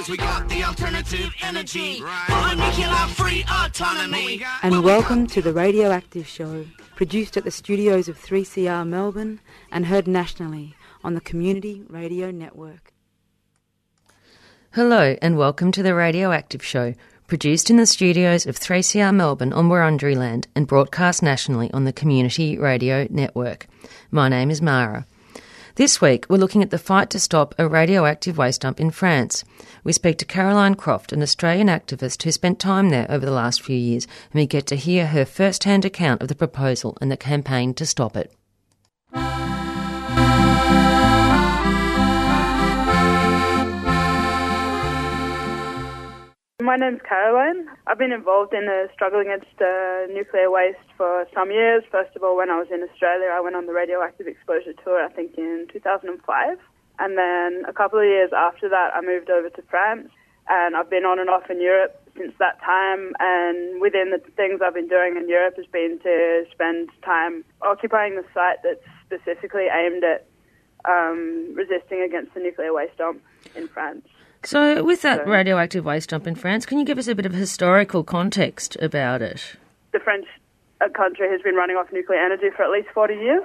Cause we got the alternative energy. For nuclear free autonomy. And welcome to the Radioactive Show, produced at the studios of 3CR Melbourne and heard nationally on the Community Radio Network. Hello, and welcome to the Radioactive Show, produced in the studios of 3CR Melbourne on Wurundjeri land and broadcast nationally on the Community Radio Network. My name is Mara. This week, we're looking at the fight to stop a radioactive waste dump in France. We speak to Caroline Croft, an Australian activist who spent time there over the last few years, and we get to hear her first hand account of the proposal and the campaign to stop it. My name's Caroline. I've been involved in the struggle against uh, nuclear waste for some years. First of all, when I was in Australia, I went on the radioactive exposure tour, I think in 2005. And then a couple of years after that, I moved over to France. And I've been on and off in Europe since that time. And within the things I've been doing in Europe has been to spend time occupying the site that's specifically aimed at um, resisting against the nuclear waste dump in France. So, with that So- radioactive waste dump in France, can you give us a bit of historical context about it? the French uh, country has been running off nuclear energy for at least 40 years.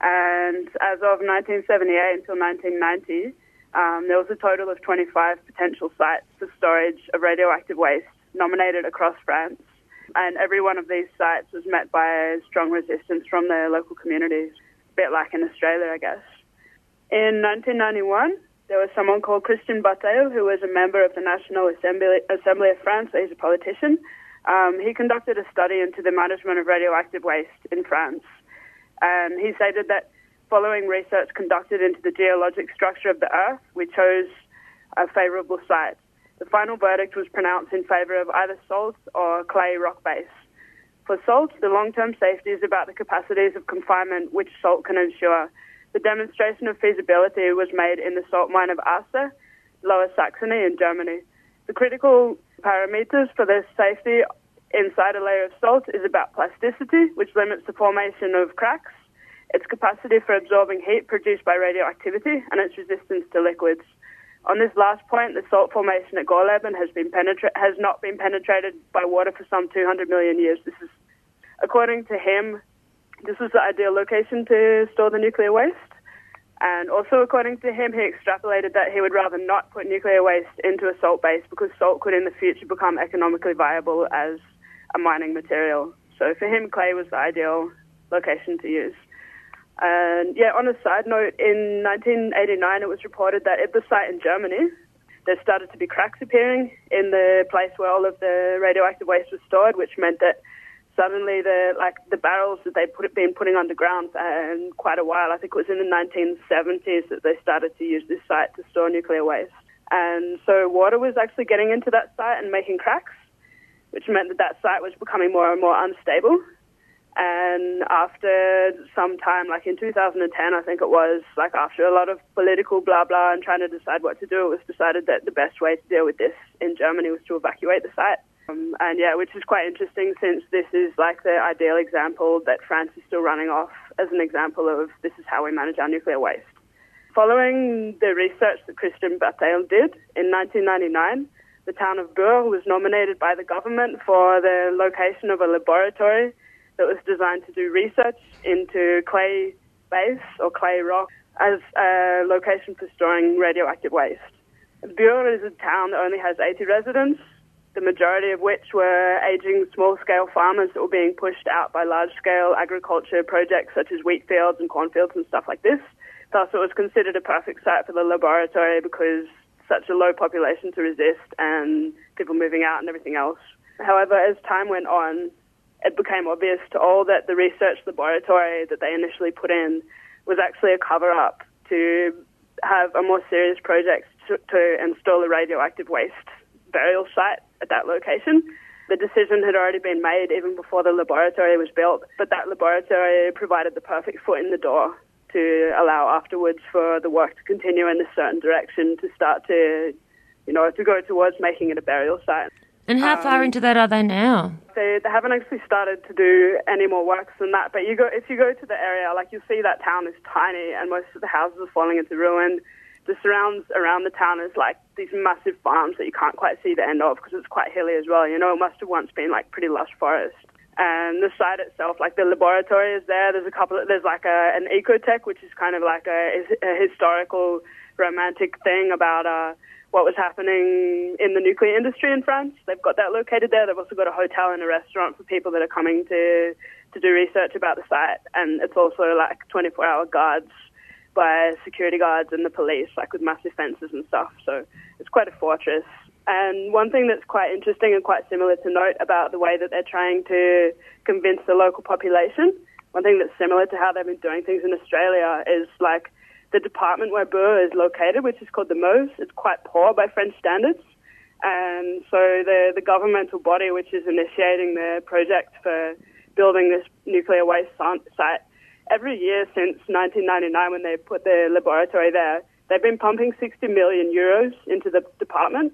And as of 1978 until 1990, um, there was a total of 25 potential sites for storage of radioactive waste nominated across France. And every one of these sites was met by strong resistance from the local communities, a bit like in Australia, I guess. In 1991, there was someone called Christian Bataille, who was a member of the National Assembly, Assembly of France. He's a politician. Um, he conducted a study into the management of radioactive waste in France. And he stated that following research conducted into the geologic structure of the Earth, we chose a favourable site. The final verdict was pronounced in favour of either salt or clay rock base. For salt, the long-term safety is about the capacities of confinement which salt can ensure. The demonstration of feasibility was made in the salt mine of Asse, Lower Saxony in Germany. The critical parameters for this safety inside a layer of salt is about plasticity, which limits the formation of cracks, its capacity for absorbing heat produced by radioactivity, and its resistance to liquids. On this last point, the salt formation at Gorleben has been penetra- has not been penetrated by water for some 200 million years. This is, according to him, this was the ideal location to store the nuclear waste. And also, according to him, he extrapolated that he would rather not put nuclear waste into a salt base because salt could in the future become economically viable as a mining material. So for him, clay was the ideal location to use. And yeah, on a side note, in 1989, it was reported that at the site in Germany, there started to be cracks appearing in the place where all of the radioactive waste was stored, which meant that suddenly the like the barrels that they'd put, been putting underground for um, quite a while. I think it was in the 1970s that they started to use this site to store nuclear waste, and so water was actually getting into that site and making cracks, which meant that that site was becoming more and more unstable. And after some time, like in 2010, I think it was, like after a lot of political blah blah and trying to decide what to do, it was decided that the best way to deal with this in Germany was to evacuate the site. Um, and yeah, which is quite interesting since this is like the ideal example that France is still running off as an example of this is how we manage our nuclear waste. Following the research that Christian Bataille did in 1999, the town of Bure was nominated by the government for the location of a laboratory that was designed to do research into clay base or clay rock as a location for storing radioactive waste. Bure is a town that only has 80 residents, the majority of which were aging small-scale farmers that were being pushed out by large-scale agriculture projects such as wheat fields and cornfields and stuff like this. Thus, it was considered a perfect site for the laboratory because such a low population to resist and people moving out and everything else. However, as time went on, it became obvious to all that the research laboratory that they initially put in was actually a cover-up to have a more serious project to, to install a radioactive waste burial site at that location. The decision had already been made even before the laboratory was built, but that laboratory provided the perfect foot in the door to allow afterwards for the work to continue in a certain direction to start to, you know, to go towards making it a burial site. And how far um, into that are they now? They, they haven't actually started to do any more works than that. But you go if you go to the area, like you'll see that town is tiny and most of the houses are falling into ruin. The surrounds around the town is like these massive farms that you can't quite see the end of because it's quite hilly as well. You know, it must have once been like pretty lush forest. And the site itself, like the laboratory is there. There's a couple. Of, there's like a, an ecotech, which is kind of like a, a historical, romantic thing about uh, what was happening in the nuclear industry in France. They've got that located there. They've also got a hotel and a restaurant for people that are coming to to do research about the site. And it's also like 24-hour guards by security guards and the police, like with massive fences and stuff. So it's quite a fortress. And one thing that's quite interesting and quite similar to note about the way that they're trying to convince the local population, one thing that's similar to how they've been doing things in Australia is like the department where Bure is located, which is called the Meuse, it's quite poor by French standards. And so the, the governmental body, which is initiating the project for building this nuclear waste site, every year since 1999 when they put their laboratory there, they've been pumping 60 million euros into the department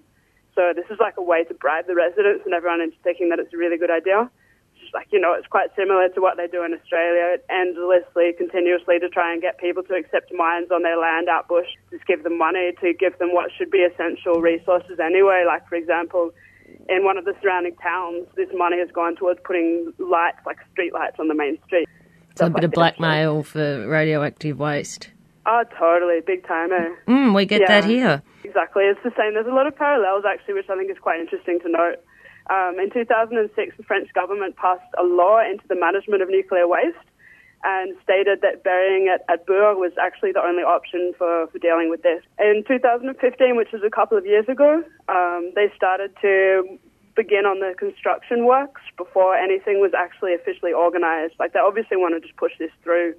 so this is like a way to bribe the residents and everyone into thinking that it's a really good idea. It's like, you know, it's quite similar to what they do in Australia, endlessly, continuously to try and get people to accept mines on their land out bush, just give them money to give them what should be essential resources anyway. Like, for example, in one of the surrounding towns, this money has gone towards putting lights, like street lights on the main street. A bit of blackmail for radioactive waste. Oh, totally. Big time, eh? Mm, we get yeah, that here. Exactly. It's the same. There's a lot of parallels, actually, which I think is quite interesting to note. Um, in 2006, the French government passed a law into the management of nuclear waste and stated that burying it at Bure was actually the only option for, for dealing with this. In 2015, which was a couple of years ago, um, they started to begin on the construction works before anything was actually officially organized. Like, they obviously want to just push this through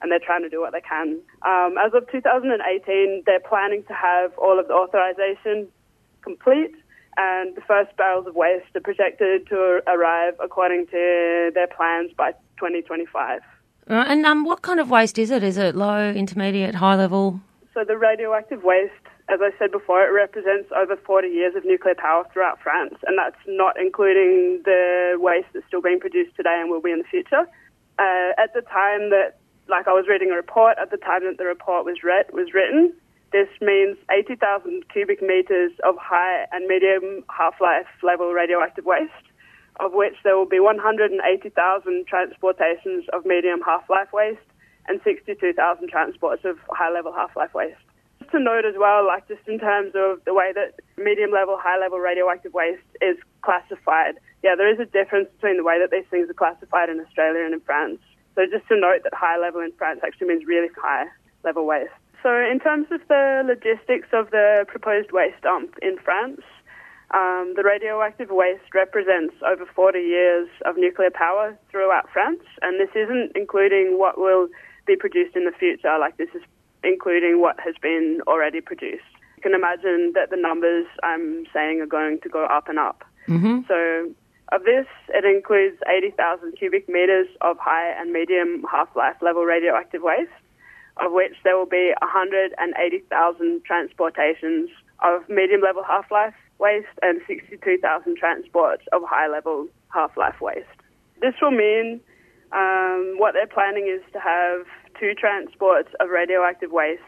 and they're trying to do what they can. Um, as of 2018, they're planning to have all of the authorization complete, and the first barrels of waste are projected to arrive according to their plans by 2025. Uh, and um, what kind of waste is it? Is it low, intermediate, high level? So the radioactive waste, as I said before, it represents over 40 years of nuclear power throughout France, and that's not including the waste that's still being produced today and will be in the future. Uh, at the time that like I was reading a report at the time that the report was read was written. This means 80,000 cubic meters of high and medium half-life level radioactive waste, of which there will be 180,000 transportations of medium half-life waste and 62,000 transports of high-level half-life waste. Just to note as well, like just in terms of the way that medium-level, high-level radioactive waste is classified, yeah, there is a difference between the way that these things are classified in Australia and in France. So just to note that high level in France actually means really high level waste. So in terms of the logistics of the proposed waste dump in France, um, the radioactive waste represents over 40 years of nuclear power throughout France, and this isn't including what will be produced in the future. Like this is including what has been already produced. You can imagine that the numbers I'm saying are going to go up and up. Mm-hmm. So of this, it includes 80,000 cubic meters of high and medium half-life level radioactive waste, of which there will be 180,000 transportations of medium level half-life waste and 62,000 transports of high level half-life waste. This will mean um, what they're planning is to have two transports of radioactive waste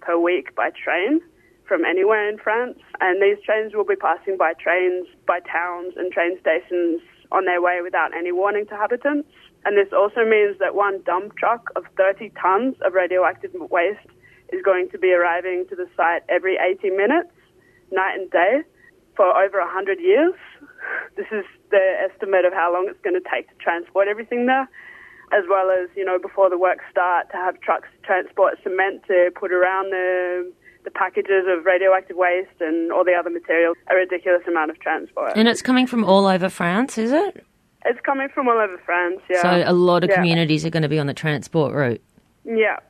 per week by train from anywhere in France, and these trains will be passing by trains, by towns and train stations on their way without any warning to habitants. And this also means that one dump truck of 30 tons of radioactive waste is going to be arriving to the site every 80 minutes, night and day, for over 100 years. This is the estimate of how long it's going to take to transport everything there, as well as, you know, before the work start, to have trucks transport cement to put around the the packages of radioactive waste and all the other materials, a ridiculous amount of transport. And it's coming from all over France, is it? It's coming from all over France, yeah. So a lot of yeah. communities are going to be on the transport route. Yeah.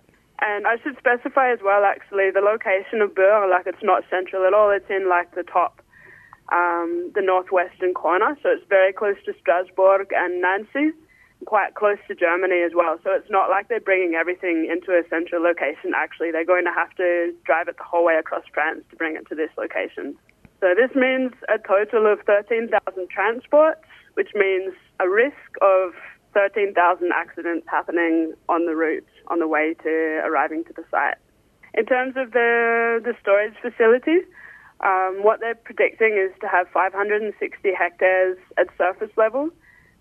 And I should specify as well, actually, the location of Bure, like it's not central at all. It's in like the top, um, the northwestern corner. So it's very close to Strasbourg and Nancy quite close to Germany as well. So it's not like they're bringing everything into a central location. Actually, they're going to have to drive it the whole way across France to bring it to this location. So this means a total of 13,000 transports, which means a risk of 13,000 accidents happening on the route on the way to arriving to the site. In terms of the, the storage facility, um, what they're predicting is to have 560 hectares at surface level,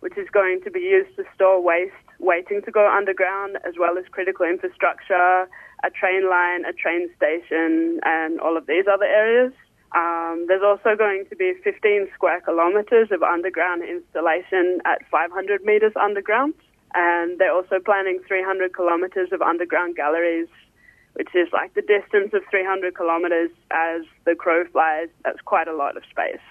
which is going to be used to store waste waiting to go underground, as well as critical infrastructure, a train line, a train station, and all of these other areas. Um, there's also going to be 15 square kilometres of underground installation at 500 metres underground, and they're also planning 300 kilometres of underground galleries, which is like the distance of 300 kilometres as the crow flies. That's quite a lot of space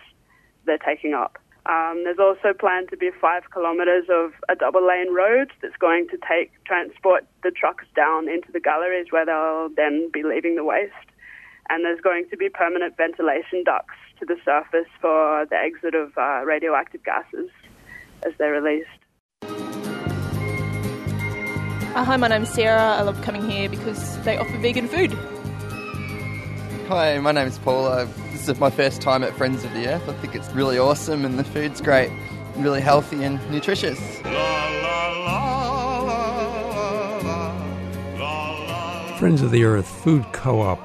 they're taking up. Um, there's also planned to be five kilometres of a double lane road that's going to take transport the trucks down into the galleries where they'll then be leaving the waste and there's going to be permanent ventilation ducts to the surface for the exit of uh, radioactive gases as they're released. Uh, hi, my name's Sarah. I love coming here because they offer vegan food. Hi, my name's Paula. This is my first time at Friends of the Earth. I think it's really awesome and the food's great, really healthy and nutritious. Friends of the Earth Food Co op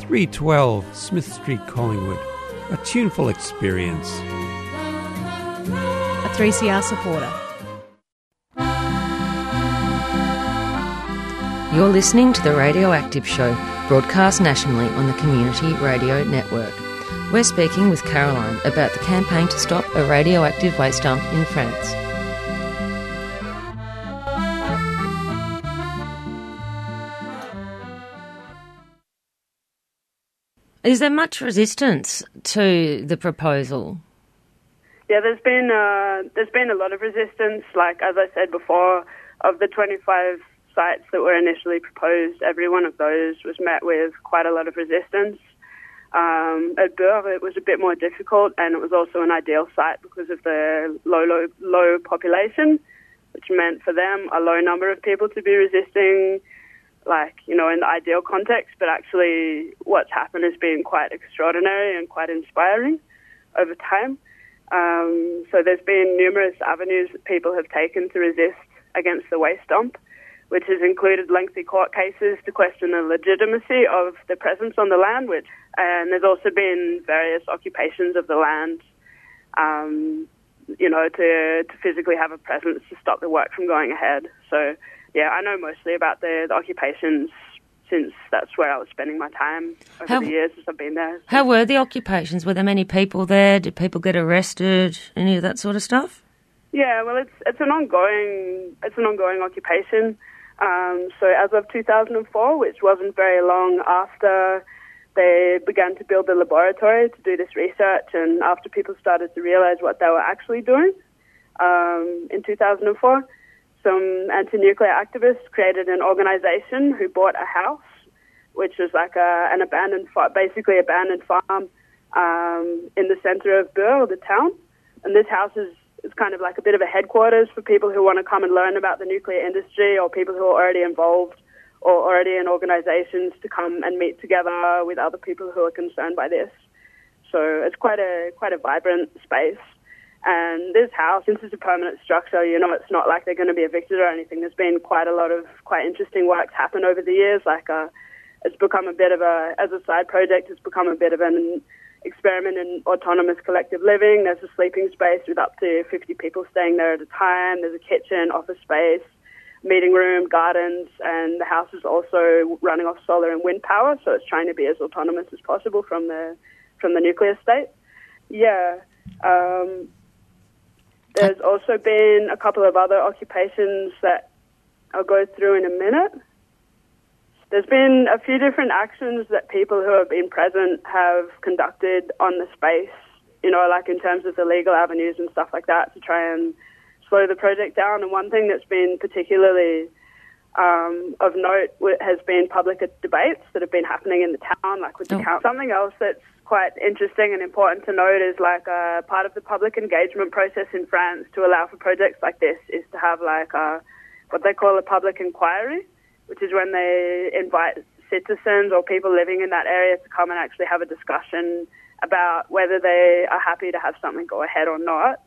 312 Smith Street, Collingwood. A tuneful experience. A 3CR supporter. You're listening to The Radioactive Show, broadcast nationally on the Community Radio Network. We're speaking with Caroline about the campaign to stop a radioactive waste dump in France. Is there much resistance to the proposal? Yeah, there's been uh, there's been a lot of resistance. Like as I said before, of the 25 sites that were initially proposed, every one of those was met with quite a lot of resistance. Um, at Bure, it was a bit more difficult, and it was also an ideal site because of the low, low, low population, which meant for them a low number of people to be resisting like, you know, in the ideal context, but actually what's happened has been quite extraordinary and quite inspiring over time. Um, so there's been numerous avenues that people have taken to resist against the waste dump, which has included lengthy court cases to question the legitimacy of the presence on the land, which, and there's also been various occupations of the land, um, you know, to, to physically have a presence to stop the work from going ahead. So yeah, I know mostly about the, the occupations since that's where I was spending my time over How- the years since I've been there. How were the occupations? Were there many people there? Did people get arrested? Any of that sort of stuff? Yeah, well, it's it's an ongoing it's an ongoing occupation. Um, so as of 2004, which wasn't very long after they began to build the laboratory to do this research, and after people started to realize what they were actually doing, um, in 2004, some anti-nuclear activists created an organization who bought a house, which was like a, an abandoned, basically abandoned farm um, in the center of Bure, the town. And this house is, is kind of like a bit of a headquarters for people who want to come and learn about the nuclear industry or people who are already involved or already in organizations to come and meet together with other people who are concerned by this. So it's quite a quite a vibrant space. And this house, since it's a permanent structure, you know, it's not like they're going to be evicted or anything. There's been quite a lot of quite interesting works happen over the years. Like, uh, it's become a bit of a, as a side project, it's become a bit of an experiment in autonomous collective living. There's a sleeping space with up to 50 people staying there at a time. There's a kitchen, office space, meeting room, gardens, and the house is also running off solar and wind power. So it's trying to be as autonomous as possible from the from the nuclear state. Yeah. Um, there's also been a couple of other occupations that I'll go through in a minute. There's been a few different actions that people who have been present have conducted on the space, you know, like in terms of the legal avenues and stuff like that to try and slow the project down. And one thing that's been particularly um, of note has been public debates that have been happening in the town, like with the Oh. council. Something else that's quite interesting and important to note is like uh, part of the public engagement process in France to allow for projects like this is to have like uh, what they call a public inquiry, which is when they invite citizens or people living in that area to come and actually have a discussion about whether they are happy to have something go ahead or not,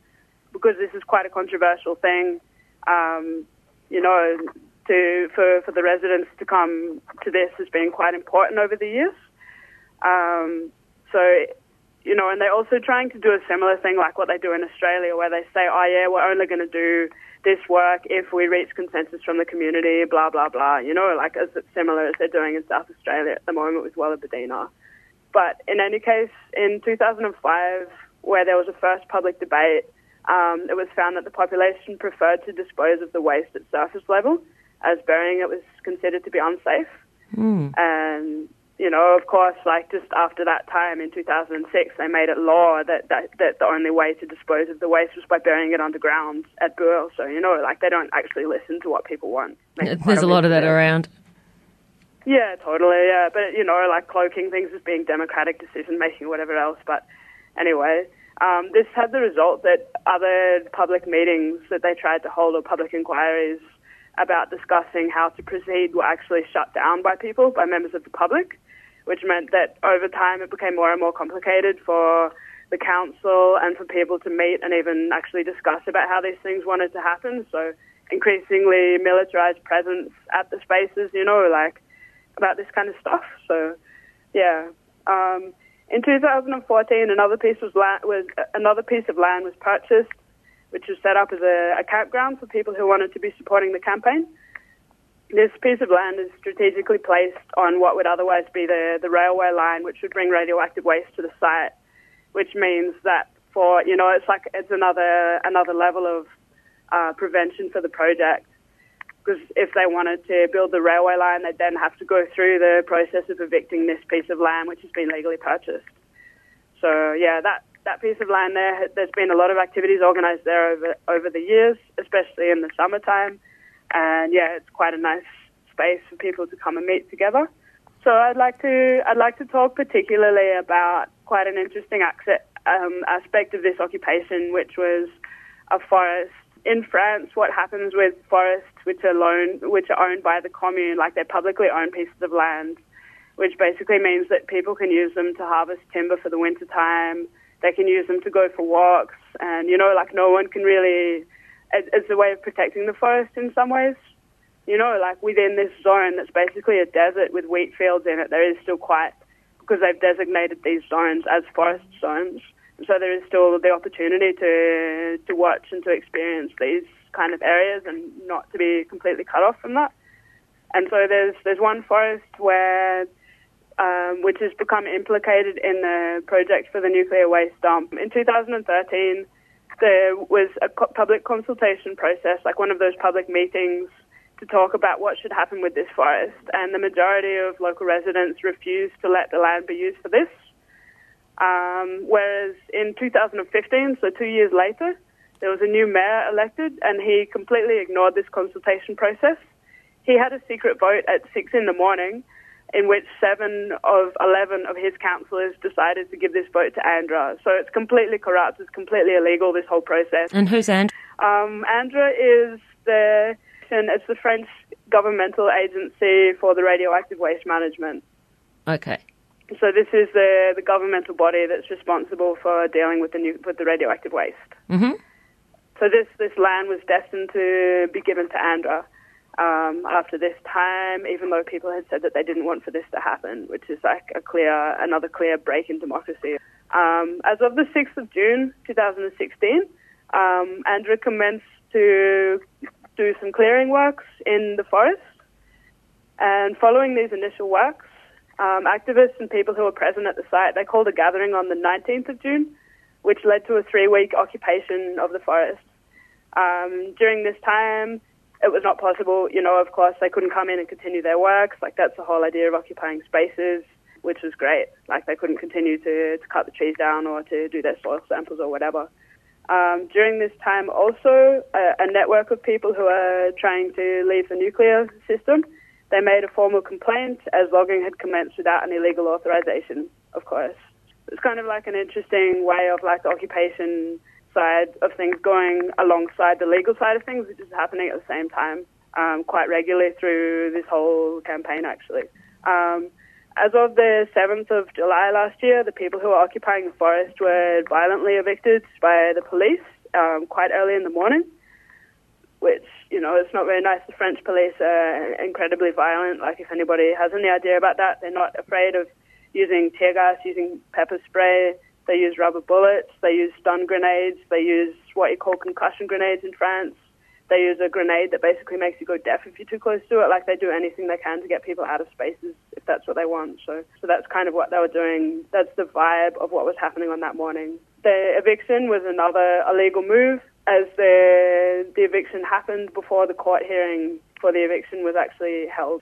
because this is quite a controversial thing. Um, you know, to for, for the residents to come to this has been quite important over the years. Um, so, you know, and they're also trying to do a similar thing like what they do in Australia, where they say, oh, yeah, we're only going to do this work if we reach consensus from the community, blah, blah, blah. You know, like as similar as they're doing in South Australia at the moment with Wallerberdina. But in any case, in 2005, where there was a first public debate, um, it was found that the population preferred to dispose of the waste at surface level, as burying it was considered to be unsafe. Mm. And you know, of course, like just after that time in 2006, they made it law that, that, that the only way to dispose of the waste was by burying it underground at Bure. So, you know, like they don't actually listen to what people want. There's a lot of that around. Yeah, totally. Yeah, but you know, like cloaking things as being democratic decision making, whatever else. But anyway, um, this had the result that other public meetings that they tried to hold or public inquiries about discussing how to proceed were actually shut down by people, by members of the public, which meant that over time it became more and more complicated for the council and for people to meet and even actually discuss about how these things wanted to happen. So increasingly militarized presence at the spaces, you know, like about this kind of stuff. So yeah. Um, in 2014, another piece was, land, was another piece of land was purchased which was set up as a, a campground for people who wanted to be supporting the campaign. This piece of land is strategically placed on what would otherwise be the, the railway line, which would bring radioactive waste to the site, which means that for, you know, it's like, it's another, another level of uh, prevention for the project. Because if they wanted to build the railway line, they'd then have to go through the process of evicting this piece of land, which has been legally purchased. So yeah, that that piece of land there, there's been a lot of activities organised there over over the years, especially in the summertime. And yeah, it's quite a nice space for people to come and meet together. So I'd like to I'd like to talk particularly about quite an interesting um, aspect of this occupation, which was a forest in France. What happens with forests which are loan, which are owned by the commune, like they're publicly owned pieces of land, which basically means that people can use them to harvest timber for the winter time they can use them to go for walks, and you know, like no one can really. It's a way of protecting the forest in some ways. You know, like within this zone that's basically a desert with wheat fields in it, there is still quite because they've designated these zones as forest zones. So there is still the opportunity to to watch and to experience these kind of areas and not to be completely cut off from that. And so there's there's one forest where um, which has become implicated in the project for the nuclear waste dump. In 2013, there was a public consultation process, like one of those public meetings, to talk about what should happen with this forest. And the majority of local residents refused to let the land be used for this. Um, whereas in 2015, so two years later, there was a new mayor elected, and he completely ignored this consultation process. He had a secret vote at six in the morning in which seven of 11 of his councillors decided to give this vote to Andra. So it's completely corrupt, it's completely illegal, this whole process. And who's Andra? Um, Andra is the, it's the French governmental agency for the radioactive waste management. Okay. So this is the, the governmental body that's responsible for dealing with the new, with the radioactive waste. Mm-hmm. So this, this land was destined to be given to Andra um, after this time, even though people had said that they didn't want for this to happen, which is like a clear, another clear break in democracy. Um, as of the 6th of June 2016, um, Andra commenced to do some clearing works in the forest. And following these initial works, um, activists and people who were present at the site, they called a gathering on the 19th of June, which led to a three-week occupation of the forest. Um, during this time, it was not possible. You know, of course, they couldn't come in and continue their works. Like that's the whole idea of occupying spaces, which was great. Like they couldn't continue to, to cut the trees down or to do their soil samples or whatever. Um, during this time, also a, a network of people who are trying to leave the nuclear system, they made a formal complaint as logging had commenced without any legal authorization. Of course, it's kind of like an interesting way of like occupation side of things going alongside the legal side of things, which is happening at the same time um, quite regularly through this whole campaign, actually. Um, as of the 7th of July last year, the people who were occupying the forest were violently evicted by the police um, quite early in the morning. which, you know, it's not very nice. The French police are incredibly violent. Like, if anybody has any idea about that, they're not afraid of using tear gas, using pepper spray. They use rubber bullets. They use stun grenades. They use what you call concussion grenades in France. They use a grenade that basically makes you go deaf if you're too close to it. Like they do anything they can to get people out of spaces if that's what they want. So, so that's kind of what they were doing. That's the vibe of what was happening on that morning. The eviction was another illegal move as the the eviction happened before the court hearing for the eviction was actually held.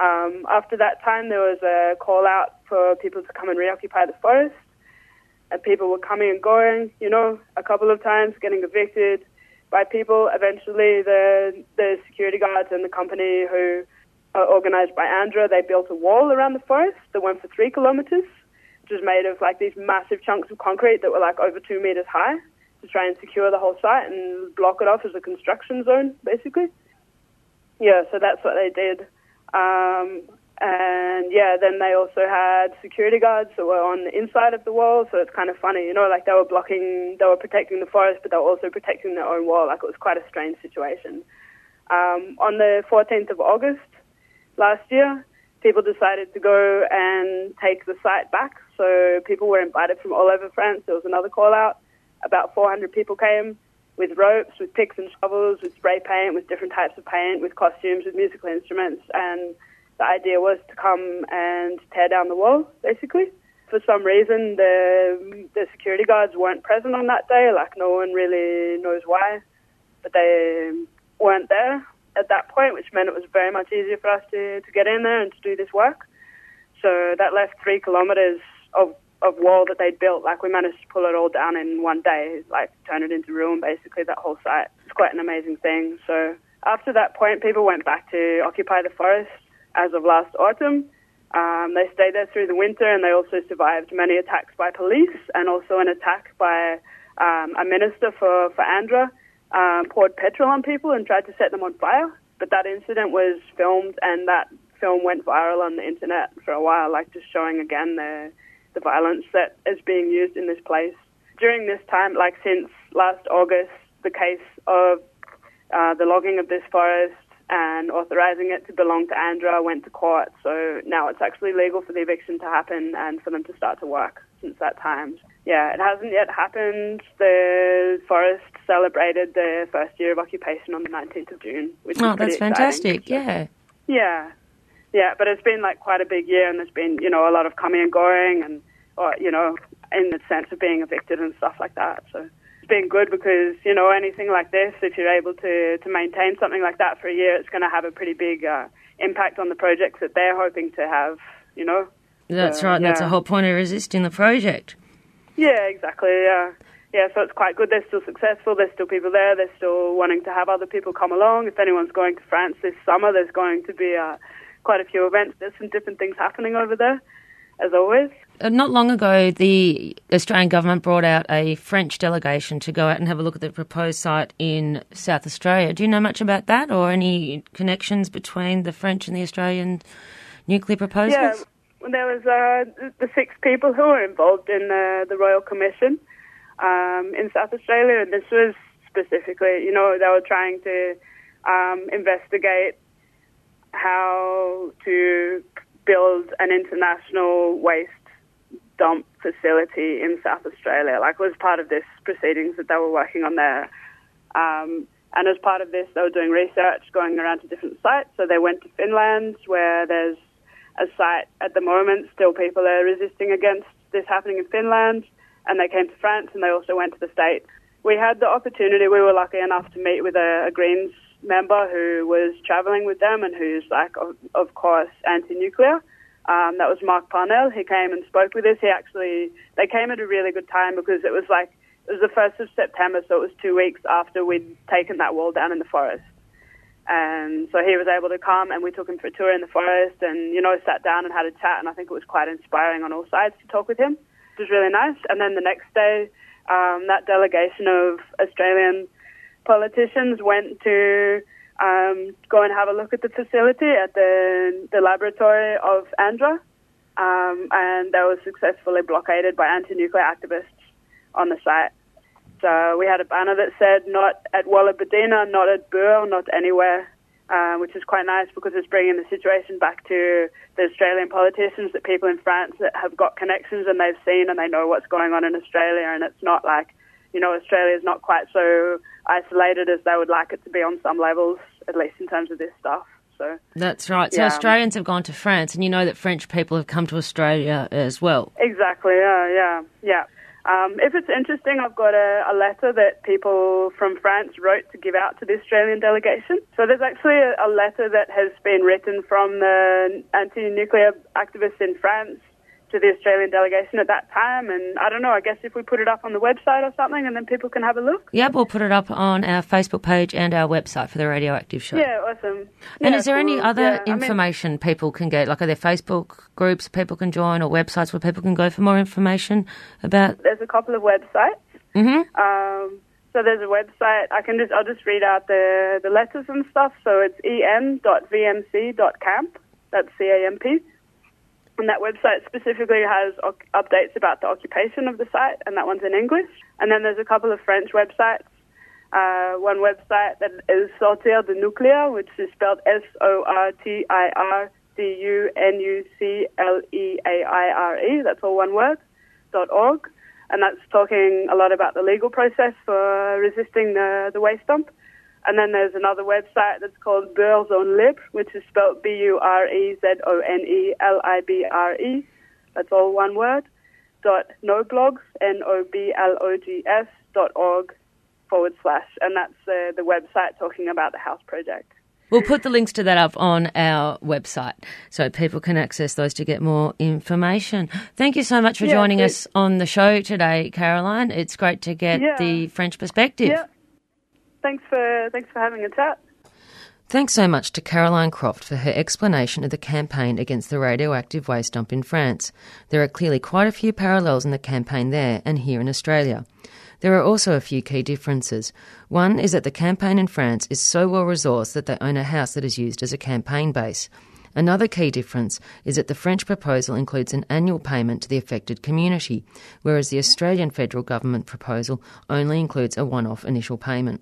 Um, after that time, there was a call out for people to come and reoccupy the forest, and people were coming and going. You know, a couple of times getting evicted by people. Eventually, the the security guards and the company who are organized by Andra, they built a wall around the forest that went for three kilometers, which was made of like these massive chunks of concrete that were like over two meters high to try and secure the whole site and block it off as a construction zone, basically. Yeah, so that's what they did. Um, and yeah, then they also had security guards that were on the inside of the wall, so it's kind of funny, you know, like they were blocking, they were protecting the forest, but they were also protecting their own wall. Like it was quite a strange situation. Um, on the 14th of August last year, people decided to go and take the site back. So people were invited from all over France. There was another call out about 400 people came with ropes, with picks and shovels, with spray paint, with different types of paint, with costumes, with musical instruments, and the idea was to come and tear down the wall, basically. For some reason, the the security guards weren't present on that day. Like no one really knows why, but they weren't there at that point, which meant it was very much easier for us to to get in there and to do this work. So that left three kilometers of of wall that they'd built. Like we managed to pull it all down in one day, like turn it into ruin, basically that whole site. It's quite an amazing thing. So after that point, people went back to occupy the forest as of last autumn. Um, they stayed there through the winter, and they also survived many attacks by police and also an attack by um, a minister for for Andra. Um, poured petrol on people and tried to set them on fire. But that incident was filmed, and that film went viral on the internet for a while, like just showing again the the violence that is being used in this place. During this time, like since last August, the case of uh, the logging of this forest and authorizing it to belong to Andra went to court. So now it's actually legal for the eviction to happen and for them to start to work since that time. Yeah, it hasn't yet happened. The forest celebrated their first year of occupation on the 19th of June, which oh, is that's fantastic. exciting. Yeah. Yeah, yeah, but it's been like quite a big year, and there's been you know a lot of coming and going, and or you know in the sense of being evicted and stuff like that. So been good because you know anything like this, if you're able to to maintain something like that for a year, it's going to have a pretty big uh, impact on the projects that they're hoping to have. You know. That's So, right. That's yeah. the whole point of resisting the project. Yeah, exactly. Yeah, yeah. So it's quite good. They're still successful. There's still people there. They're still wanting to have other people come along. If anyone's going to France this summer, there's going to be uh, quite a few events. There's some different things happening over there, as always. Uh, Not long ago, the Australian government brought out a French delegation to go out and have a look at the proposed site in South Australia. Do you know much about that or any connections between the French and the Australian nuclear proposals? Yeah, there was uh, the six people who were involved in the, the Royal Commission um, in South Australia, and this was specifically, you know, they were trying to um, investigate how to build an international waste dump facility in South Australia. Like, was part of this proceedings that they were working on there. Um, and as part of this, they were doing research, going around to different sites. So they went to Finland, where there's a site at the moment. Still, people are resisting against this happening in Finland. And they came to France, and they also went to the States. We had the opportunity. We were lucky enough to meet with a, a Greens member who was traveling with them, and who's like, of, of course, anti-nuclear. Um, that was Mark Parnell. He came and spoke with us. He actually, they came at a really good time because it was like, it was the 1st of September, so it was two weeks after we'd taken that wall down in the forest. And so he was able to come and we took him for a tour in the forest and, you know, sat down and had a chat and I think it was quite inspiring on all sides to talk with him. It was really nice. And then the next day, um, that delegation of Australian politicians went to um, go and have a look at the facility at the, the laboratory of Andra. Um, and they were successfully blockaded by anti-nuclear activists on the site. So we had a banner that said not at Wallerberdina, not at Bure, not anywhere, uh, which is quite nice because it's bringing the situation back to the Australian politicians, that people in France that have got connections and they've seen and they know what's going on in Australia, and it's not like, you know, Australia is not quite so isolated as they would like it to be on some levels, at least in terms of this stuff. So That's right. So Yeah. Australians have gone to France, and you know that French people have come to Australia as well. Exactly. Yeah. Yeah. Yeah. Um, if it's interesting, I've got a, a letter that people from France wrote to give out to the Australian delegation. So there's actually a, a letter that has been written from the anti-nuclear activists in France to the Australian delegation at that time. And I don't know. I guess if we put it up on the website or something, and then people can have a look. Yep, we'll put it up on our Facebook page and our website for the Radioactive Show. Yeah. Awesome. And Yeah, is there any other Yeah, I mean- information people can get? Like, are there Facebook groups people can join or websites where people can go for more information about? there's a couple of websites. hmm Um, so there's a website. I can just I'll just read out the the letters and stuff. So it's en.vmc.camp. That's C A M P. And that website specifically has updates about the occupation of the site, and that one's in English. And then there's a couple of French websites. Uh, one website that is Sortir du Nucléaire, which is spelled S O R T I R D U N U C L E A I R E. That's all one word. Dot org, and that's talking a lot about the legal process for resisting the the waste dump. And then there's another website that's called Bure Zone Libre, which is spelled B U R E Z O N E L I B R E. That's all one word. Dot noblogs N O B L O G S dot org forward slash, and that's uh, the website talking about the house project. We'll put the links to that up on our website so people can access those to get more information. Thank you so much for Yeah, joining us on the show today, Caroline. It's great to get Yeah. the French perspective. Yeah. Thanks for thanks for having a chat. Thanks so much to Caroline Croft for her explanation of the campaign against the radioactive waste dump in France. There are clearly quite a few parallels in the campaign there and here in Australia. There are also a few key differences. One is that the campaign in France is so well resourced that they own a house that is used as a campaign base. Another key difference is that the French proposal includes an annual payment to the affected community, whereas the Australian federal government proposal only includes a one off initial payment.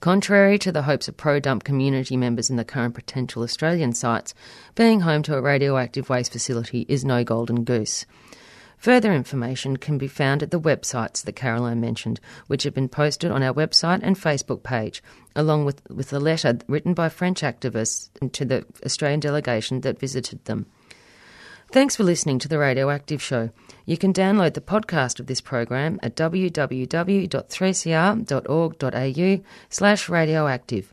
Contrary to the hopes of pro dump community members in the current potential Australian sites, being home to a radioactive waste facility is no golden goose. Further information can be found at the websites that Caroline mentioned, which have been posted on our website and Facebook page, along with, with a letter written by French activists to the Australian delegation that visited them. Thanks for listening to The Radioactive Show. You can download the podcast of this program at www.3cr.org.au slash radioactive.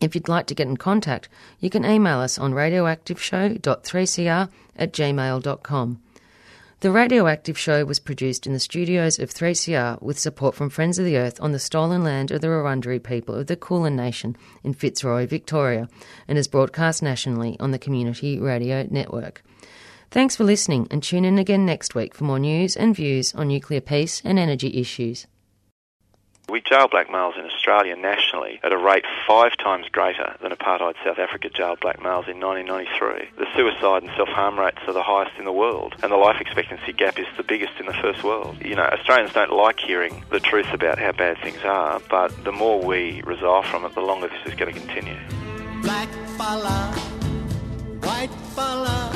If you'd like to get in contact, you can email us on radioactiveshow.3cr at gmail.com. The Radioactive Show was produced in the studios of 3CR with support from Friends of the Earth on the stolen land of the Wurundjeri people of the Kulin Nation in Fitzroy, Victoria, and is broadcast nationally on the Community Radio Network. Thanks for listening and tune in again next week for more news and views on nuclear peace and energy issues. We jail black males in Australia nationally at a rate five times greater than apartheid South Africa jailed black males in 1993. The suicide and self-harm rates are the highest in the world, and the life expectancy gap is the biggest in the first world. You know, Australians don't like hearing the truth about how bad things are, but the more we resolve from it, the longer this is going to continue. Black fella, white fella,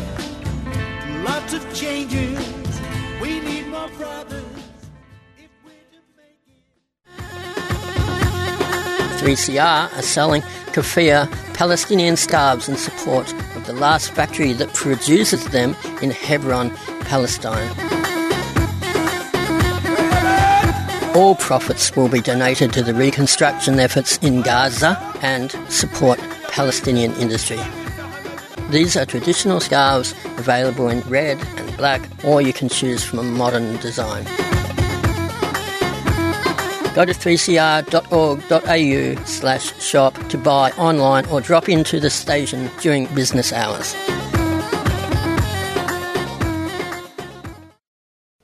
Lots of changes, we need more brothers. It. 3CR are selling keffiyeh Palestinian scarves in support of the last factory that produces them in Hebron, Palestine. All profits will be donated to the reconstruction efforts in Gaza and support Palestinian industry. These are traditional scarves available in red and black, or you can choose from a modern design. Go to 3cr.org.au slash shop to buy online or drop into the station during business hours.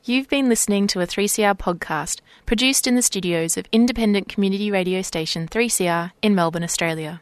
You've been listening to a 3CR podcast produced in the studios of independent community radio station 3CR in Melbourne, Australia.